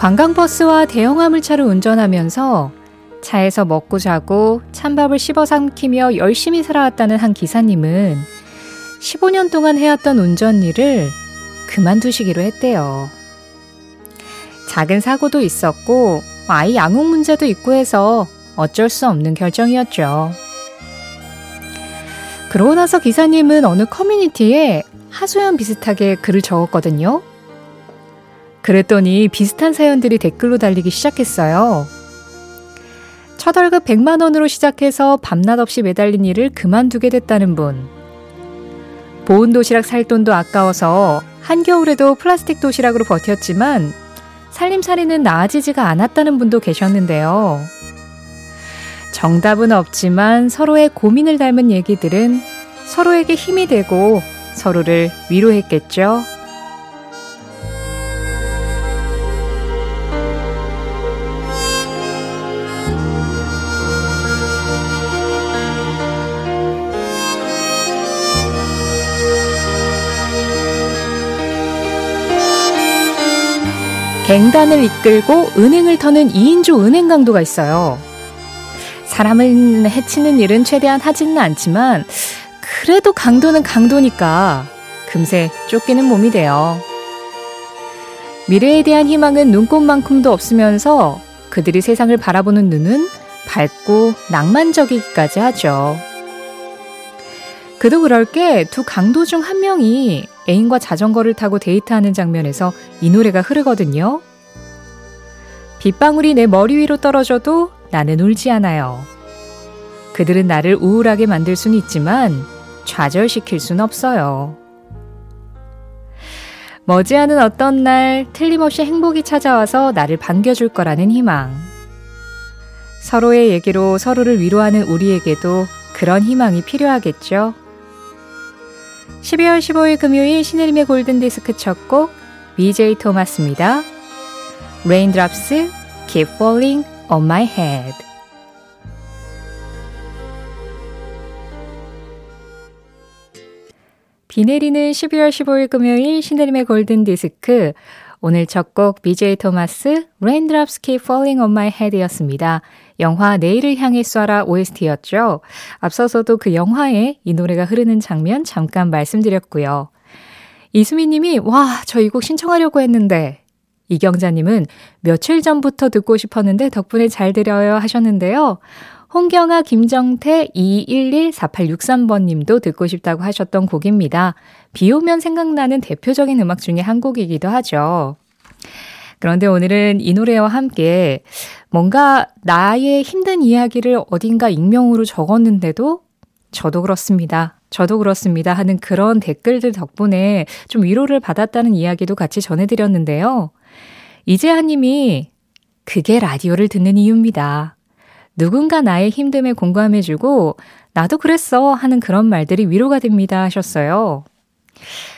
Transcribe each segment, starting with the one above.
관광버스와 대형 화물차를 운전하면서 차에서 먹고 자고 찬밥을 씹어 삼키며 열심히 살아왔다는 한 기사님은 15년 동안 해왔던 운전 일을 그만두시기로 했대요. 작은 사고도 있었고 아이 양육 문제도 있고 해서 어쩔 수 없는 결정이었죠. 그러고 나서 기사님은 어느 커뮤니티에 하소연 비슷하게 글을 적었거든요. 그랬더니 비슷한 사연들이 댓글로 달리기 시작했어요. 첫 월급 100만 원으로 시작해서 밤낮 없이 매달린 일을 그만두게 됐다는 분. 보온 도시락 살 돈도 아까워서 한겨울에도 플라스틱 도시락으로 버텼지만 살림살이는 나아지지가 않았다는 분도 계셨는데요. 정답은 없지만 서로의 고민을 닮은 얘기들은 서로에게 힘이 되고 서로를 위로했겠죠. 갱단을 이끌고 은행을 터는 2인조 은행 강도가 있어요. 사람을 해치는 일은 최대한 하지는 않지만 그래도 강도는 강도니까 금세 쫓기는 몸이 돼요. 미래에 대한 희망은 눈꽃만큼도 없으면서 그들이 세상을 바라보는 눈은 밝고 낭만적이기까지 하죠. 그도 그럴 게 두 강도 중 한 명이 애인과 자전거를 타고 데이트하는 장면에서 이 노래가 흐르거든요. 빗방울이 내 머리 위로 떨어져도 나는 울지 않아요. 그들은 나를 우울하게 만들 수는 있지만 좌절시킬 순 없어요. 머지않은 어떤 날 틀림없이 행복이 찾아와서 나를 반겨줄 거라는 희망. 서로의 얘기로 서로를 위로하는 우리에게도 그런 희망이 필요하겠죠. 12월 15일 금요일 신혜림의 골든디스크 첫 곡 BJ 토마스입니다. Raindrops keep falling on my head. 비 내리는 12월 15일 금요일 신혜림의 골든디스크 오늘 첫 곡 BJ 토마스 Raindrops Keep Falling on My Head이었습니다. 영화 내일을 향해 쏴라 OST였죠. 앞서서도 그 영화에 이 노래가 흐르는 장면 잠깐 말씀드렸고요. 이수미님이 와, 저 이 곡 신청하려고 했는데 이경자님은 며칠 전부터 듣고 싶었는데 덕분에 잘 들어요 하셨는데요. 홍경아, 김정태, 211-4863번 님도 듣고 싶다고 하셨던 곡입니다. 비 오면 생각나는 대표적인 음악 중에 한 곡이기도 하죠. 그런데 오늘은 이 노래와 함께 뭔가 나의 힘든 이야기를 어딘가 익명으로 적었는데도 저도 그렇습니다. 저도 그렇습니다. 하는 그런 댓글들 덕분에 좀 위로를 받았다는 이야기도 같이 전해드렸는데요. 이재하 님이 그게 라디오를 듣는 이유입니다. 누군가 나의 힘듦에 공감해주고 나도 그랬어 하는 그런 말들이 위로가 됩니다 하셨어요.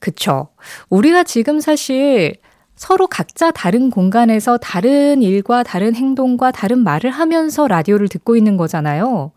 그쵸. 우리가 지금 사실 서로 각자 다른 공간에서 다른 일과 다른 행동과 다른 말을 하면서 라디오를 듣고 있는 거잖아요.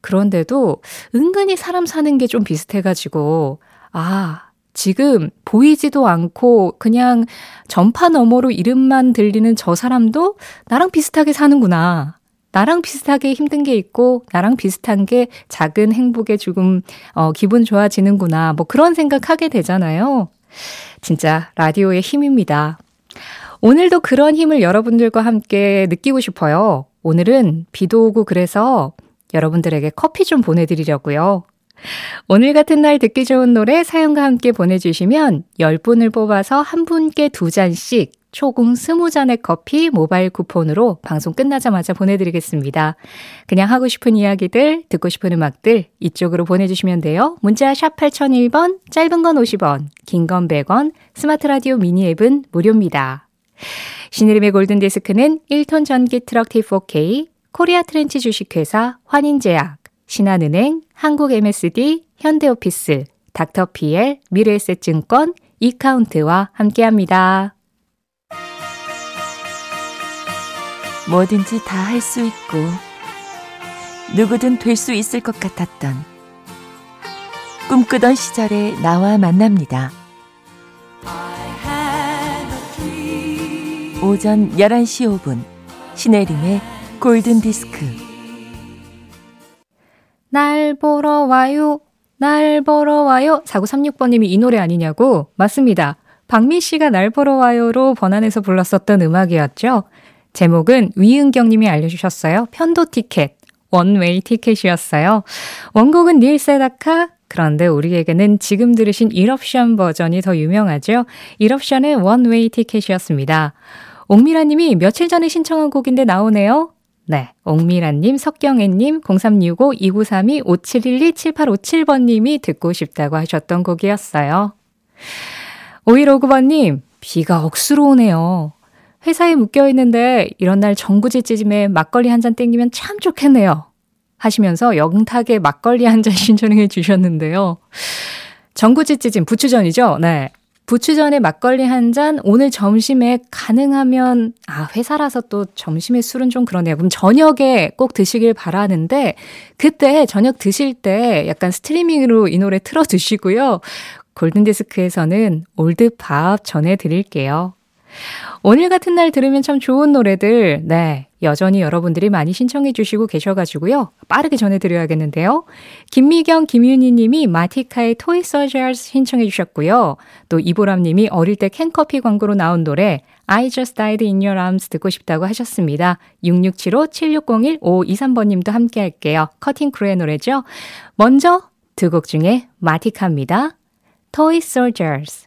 그런데도 은근히 사람 사는 게 좀 비슷해가지고, 아, 지금 보이지도 않고 그냥 전파 너머로 이름만 들리는 저 사람도 나랑 비슷하게 사는구나. 나랑 비슷하게 힘든 게 있고 나랑 비슷한 게 작은 행복에 조금 어, 기분 좋아지는구나. 뭐 그런 생각하게 되잖아요. 진짜 라디오의 힘입니다. 오늘도 그런 힘을 여러분들과 함께 느끼고 싶어요. 오늘은 비도 오고 그래서 여러분들에게 커피 좀 보내드리려고요. 오늘 같은 날 듣기 좋은 노래 사연과 함께 보내주시면 10분을 뽑아서 한 분께 두 잔씩 총 20잔의 커피 모바일 쿠폰으로 방송 끝나자마자 보내드리겠습니다. 그냥 하고 싶은 이야기들, 듣고 싶은 음악들 이쪽으로 보내주시면 돼요. 문자 샵 8001번, 짧은 건 50원, 긴 건 100원, 스마트 라디오 미니 앱은 무료입니다. 신혜림의 골든디스크는 1톤 전기 트럭 T4K, 코리아 트렌치 주식회사, 환인제약, 신한은행, 한국 MSD, 현대오피스, 닥터피엘, 미래에셋증권, 이카운트와 함께합니다. 뭐든지 다 할 수 있고 누구든 될 수 있을 것 같았던 꿈꾸던 시절의 나와 만납니다. 오전 11시 5분 신혜림의 골든 디스크 날 보러 와요. 날 보러 와요. 4936번님이 이 노래 아니냐고? 맞습니다. 박미 씨가 날 보러 와요로 번안해서 불렀었던 음악이었죠. 제목은 위은경님이 알려주셨어요. 편도 티켓. 원웨이 티켓이었어요. 원곡은 닐 세다카, 그런데 우리에게는 지금 들으신 이럽션 버전이 더 유명하죠. 이럽션의 원웨이 티켓이었습니다. 옥미라님이 며칠 전에 신청한 곡인데 나오네요. 네. 옥미라님, 석경애님, 0365-2932-5712-7857번님이 듣고 싶다고 하셨던 곡이었어요. 5159번님, 비가 억수로 오네요. 회사에 묶여 있는데 이런 날 정구지 찌짐에 막걸리 한 잔 땡기면 참 좋겠네요. 하시면서 영탁의 막걸리 한 잔 신청해 주셨는데요. 전구지 찌짐, 부추전이죠? 네. 부추전에 막걸리 한 잔, 오늘 점심에 가능하면, 아, 회사라서 또 점심에 술은 좀 그러네요. 그럼 저녁에 꼭 드시길 바라는데, 그때 저녁 드실 때 약간 스트리밍으로 이 노래 틀어 드시고요. 골든디스크에서는 올드밥 전해드릴게요. 오늘 같은 날 들으면 참 좋은 노래들, 네, 여전히 여러분들이 많이 신청해 주시고 계셔가지고요. 빠르게 전해드려야겠는데요. 김미경, 김윤희 님이 마티카의 토이 서저스 신청해 주셨고요. 또 이보람 님이 어릴 때 캔커피 광고로 나온 노래 I just died in your arms 듣고 싶다고 하셨습니다. 6675-7601-523번 님도 함께 할게요. 커팅 크루의 노래죠. 먼저 두 곡 중에 마티카입니다. Toy Soldiers.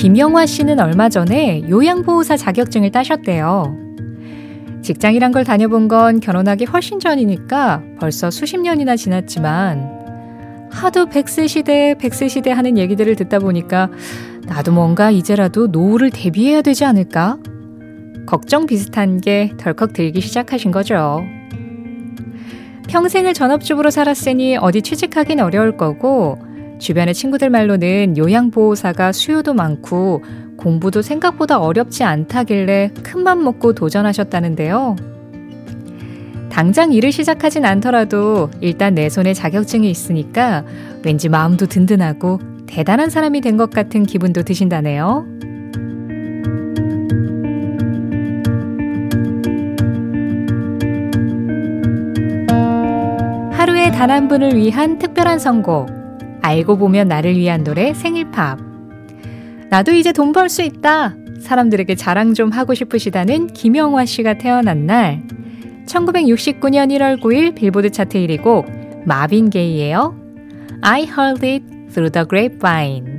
김영화 씨는 얼마 전에 요양보호사 자격증을 따셨대요. 직장이란 걸 다녀본 건 결혼하기 훨씬 전이니까 벌써 수십 년이나 지났지만 하도 백세 시대, 백세 시대 하는 얘기들을 듣다 보니까 나도 뭔가 이제라도 노후를 대비해야 되지 않을까? 걱정 비슷한 게 덜컥 들기 시작하신 거죠. 평생을 전업주부로 살았으니 어디 취직하긴 어려울 거고 주변의 친구들 말로는 요양보호사가 수요도 많고 공부도 생각보다 어렵지 않다길래 큰맘 먹고 도전하셨다는데요. 당장 일을 시작하진 않더라도 일단 내 손에 자격증이 있으니까 왠지 마음도 든든하고 대단한 사람이 된 것 같은 기분도 드신다네요. 하루에 단 한 분을 위한 특별한 선곡. 알고 보면 나를 위한 노래 생일팝. 나도 이제 돈 벌 수 있다. 사람들에게 자랑 좀 하고 싶으시다는 김영화 씨가 태어난 날. 1969년 1월 9일 빌보드 차트 1위 곡 마빈 게이예요. I heard it through the grapevine.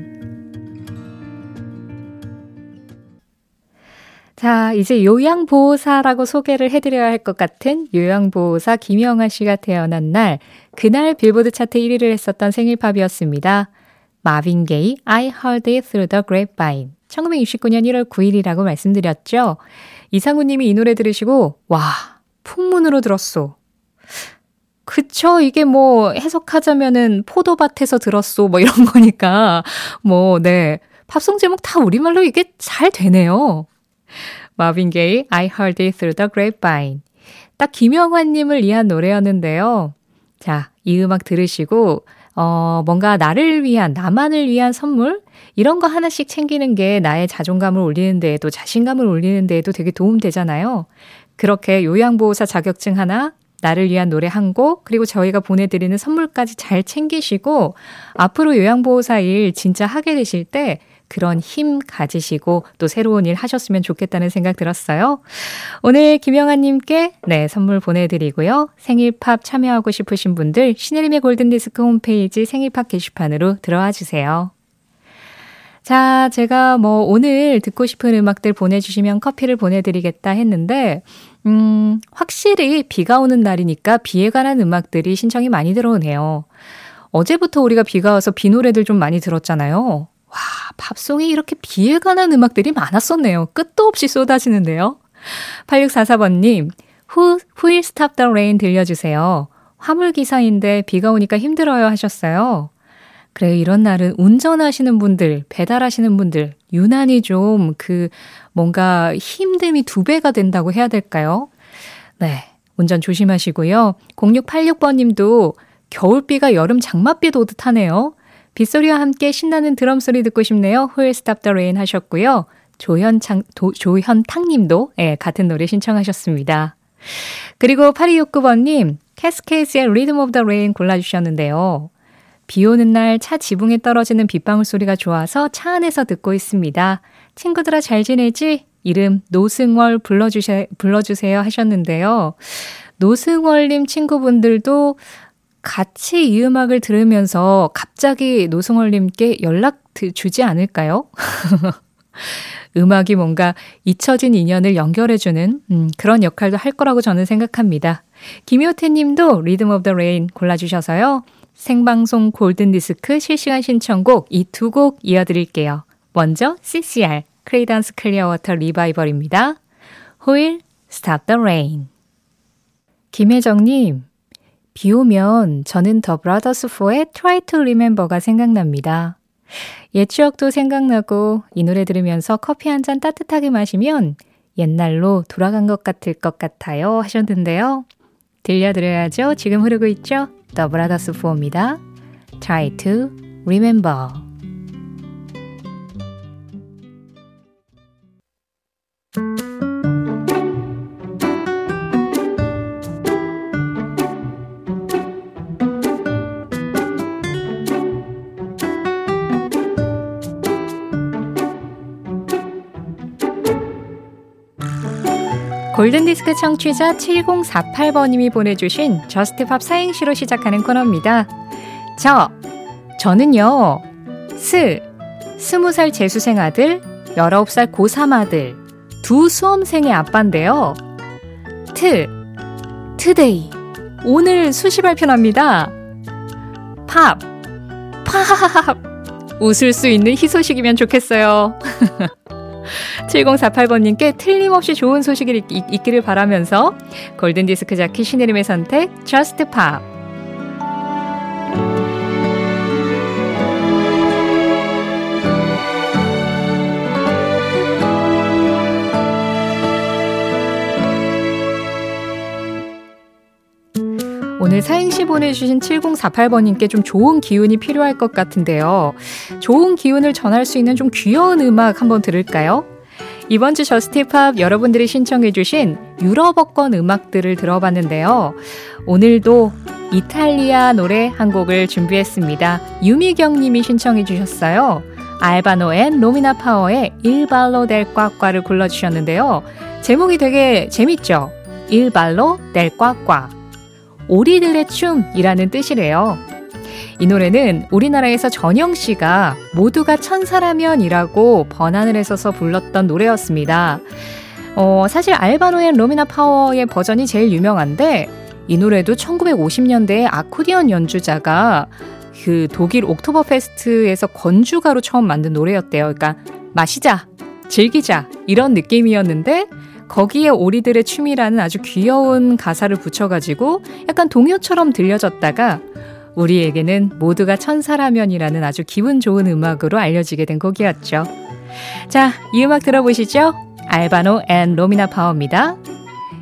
자, 이제 요양보호사라고 소개를 해드려야 할 것 같은 요양보호사 김영아 씨가 태어난 날, 그날 빌보드 차트 1위를 했었던 생일팝이었습니다. 마빈 게이, I heard it through the grapevine. 1969년 1월 9일이라고 말씀드렸죠. 이상우 님이 이 노래 들으시고, 와, 풍문으로 들었소. 그쵸. 이게 뭐 해석하자면은 포도밭에서 들었소. 뭐 이런 거니까. 뭐, 네. 팝송 제목 다 우리말로 이게 잘 되네요. 마빈 게이, I heard it through the grapevine. 딱 김영환님을 위한 노래였는데요. 자, 이 음악 들으시고, 어, 뭔가 나를 위한, 나만을 위한 선물? 이런 거 하나씩 챙기는 게 나의 자존감을 올리는 데에도, 자신감을 올리는 데에도 되게 도움되잖아요. 그렇게 요양보호사 자격증 하나, 나를 위한 노래 한 곡, 그리고 저희가 보내드리는 선물까지 잘 챙기시고, 앞으로 요양보호사 일 진짜 하게 되실 때, 그런 힘 가지시고 또 새로운 일 하셨으면 좋겠다는 생각 들었어요. 오늘 김영아님께 네, 선물 보내드리고요. 생일팝 참여하고 싶으신 분들 신혜림의 골든디스크 홈페이지 생일팝 게시판으로 들어와 주세요. 자, 제가 뭐 오늘 듣고 싶은 음악들 보내주시면 커피를 보내드리겠다 했는데, 음, 확실히 비가 오는 날이니까 비에 관한 음악들이 신청이 많이 들어오네요. 어제부터 우리가 비가 와서 비 노래들 좀 많이 들었잖아요. 와, 팝송이 이렇게 비에 관한 음악들이 많았었네요. 끝도 없이 쏟아지는데요. 8644번님, Who, Who Will Stop the Rain 들려주세요. 화물기사인데 비가 오니까 힘들어요 하셨어요. 그래, 이런 날은 운전하시는 분들, 배달하시는 분들, 유난히 좀 그 뭔가 힘듦이 두 배가 된다고 해야 될까요? 네. 운전 조심하시고요. 0686번 님도 겨울비가 여름 장맛비도 오듯 하네요. 빗소리와 함께 신나는 드럼 소리 듣고 싶네요. Who'll Stop the Rain 하셨고요. 조현창, 도, 조현탕 님도 예, 같은 노래 신청하셨습니다. 그리고 8269번님, 캐스케이스의 Rhythm of the Rain 골라주셨는데요. 비 오는 날 차 지붕에 떨어지는 빗방울 소리가 좋아서 차 안에서 듣고 있습니다. 친구들아 잘 지내지? 이름 노승월 불러주세, 불러주세요 하셨는데요. 노승월님 친구분들도 같이 이 음악을 들으면서 갑자기 노승월님께 연락 주지 않을까요? 음악이 뭔가 잊혀진 인연을 연결해주는 음, 그런 역할도 할 거라고 저는 생각합니다. 김효태 님도 Rhythm of the Rain 골라주셔서요. 생방송 골든디스크 실시간 신청곡 이 두 곡 이어드릴게요. 먼저 CCR, 크레이던스 클리어워터 리바이벌입니다. Who'll Stop the Rain. 김혜정님, 비 오면 저는 더 브라더스 4의 Try to Remember가 생각납니다. 옛 추억도 생각나고 이 노래 들으면서 커피 한 잔 따뜻하게 마시면 옛날로 돌아간 것 같을 것 같아요 하셨는데요. 들려드려야죠. 지금 흐르고 있죠? The Brothers 4입니다. Try to Remember. 골든디스크 청취자 7048번님이 보내주신 저스트팝 사행시로 시작하는 코너입니다. 저, 저는요, 스, 스무 살 재수생 아들, 열아홉 살 고3 아들, 두 수험생의 아빠인데요. 트, today, 오늘 수시 발표납니다. 팝, 팝, 웃을 수 있는 희소식이면 좋겠어요. 7048번님께 틀림없이 좋은 소식이 있, 있기를 바라면서 골든디스크 자켓 신혜림의 선택 Just 오늘 사행시 보내주신 7048번님께 좀 좋은 기운이 필요할 것 같은데요. 좋은 기운을 전할 수 있는 좀 귀여운 음악 한번 들을까요? 이번 주 저스트팝 여러분들이 신청해주신 유럽어권 음악들을 들어봤는데요. 오늘도 이탈리아 노래 한 곡을 준비했습니다. 유미경 님이 신청해주셨어요. 알바노 앤 로미나 파워의 Il ballo del qua qua를 불러주셨는데요. 제목이 되게 재밌죠? Il ballo del qua qua. 오리들의 춤이라는 뜻이래요. 이 노래는 우리나라에서 전영 씨가 모두가 천사라면이라고 번안을 해서서 불렀던 노래였습니다. 어, 사실 알바노의 로미나 파워의 버전이 제일 유명한데 이 노래도 1950년대에 아코디언 연주자가 그 독일 옥토버 페스트에서 권주가로 처음 만든 노래였대요. 그러니까 마시자, 즐기자 이런 느낌이었는데 거기에 오리들의 춤이라는 아주 귀여운 가사를 붙여가지고 약간 동요처럼 들려졌다가 우리에게는 모두가 천사라면이라는 아주 기분 좋은 음악으로 알려지게 된 곡이었죠. 자, 이 음악 들어보시죠. 알바노 앤 로미나 파워입니다.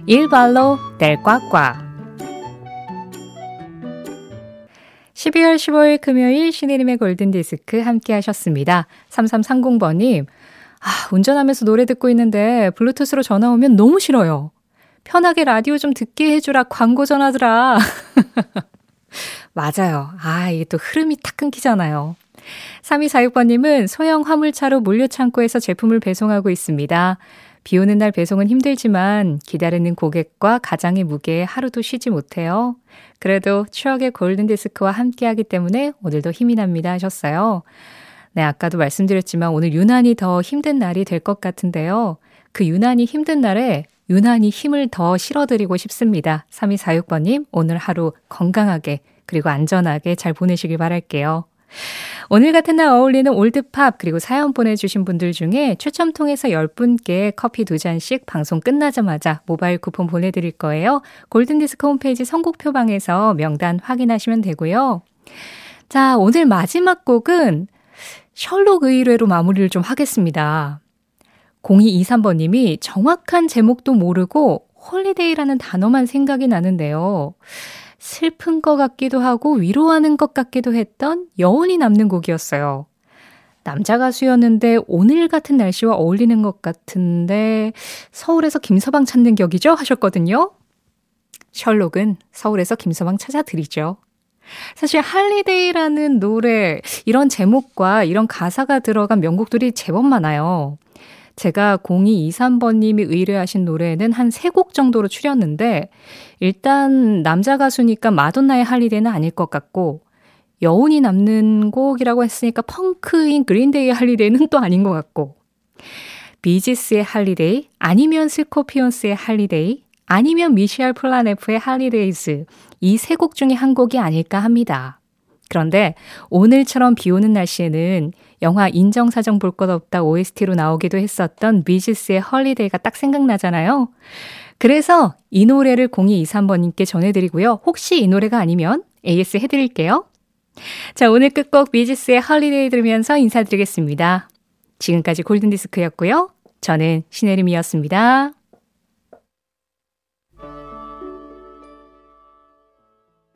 Il ballo del qua qua 12월 15일 금요일 신혜림의 골든디스크 함께 하셨습니다. 3330번님, 아, 운전하면서 노래 듣고 있는데 블루투스로 전화 오면 너무 싫어요. 편하게 라디오 좀 듣게 해주라 광고 전화더라. 맞아요. 아, 이게 또 흐름이 탁 끊기잖아요. 3246번님은 소형 화물차로 물류창고에서 제품을 배송하고 있습니다. 비 오는 날 배송은 힘들지만 기다리는 고객과 가장의 무게에 하루도 쉬지 못해요. 그래도 추억의 골든디스크와 함께하기 때문에 오늘도 힘이 납니다 하셨어요. 네, 아까도 말씀드렸지만 오늘 유난히 더 힘든 날이 될 것 같은데요. 그 유난히 힘든 날에 유난히 힘을 더 실어드리고 싶습니다. 3246번님, 오늘 하루 건강하게 그리고 안전하게 잘 보내시길 바랄게요. 오늘 같은 날 어울리는 올드팝 그리고 사연 보내주신 분들 중에 추첨 통해서 10분께 커피 두 잔씩 방송 끝나자마자 모바일 쿠폰 보내드릴 거예요. 골든디스크 홈페이지 선곡표방에서 명단 확인하시면 되고요. 자, 오늘 마지막 곡은 셜록 의뢰로 마무리를 좀 하겠습니다. 0223번님이 정확한 제목도 모르고 holiday라는 단어만 생각이 나는데요. 슬픈 것 같기도 하고 위로하는 것 같기도 했던 여운이 남는 곡이었어요. 남자 가수였는데 오늘 같은 날씨와 어울리는 것 같은데 서울에서 김서방 찾는 격이죠? 하셨거든요. 셜록은 서울에서 김서방 찾아드리죠. 사실 Holiday라는 노래 이런 제목과 이런 가사가 들어간 명곡들이 제법 많아요. 제가 0223번님이 의뢰하신 노래는 한 세 곡 정도로 추렸는데, 일단 남자 가수니까 마돈나의 Holiday는 아닐 것 같고, 여운이 남는 곡이라고 했으니까 펑크인 그린데이의 Holiday는 또 아닌 것 같고, 비지스의 Holiday, 아니면 스콜피온스의 Holiday, 아니면 미셸 폴나레프의 Holidays, 이 세 곡 중에 한 곡이 아닐까 합니다. 그런데 오늘처럼 비 오는 날씨에는 영화 인정사정 볼 것 없다 OST로 나오기도 했었던 비지스의 Holiday가 딱 생각나잖아요. 그래서 이 노래를 0223번님께 전해드리고요. 혹시 이 노래가 아니면 AS 해드릴게요. 자, 오늘 끝곡 비지스의 Holiday 들으면서 인사드리겠습니다. 지금까지 골든디스크였고요. 저는 신혜림이었습니다.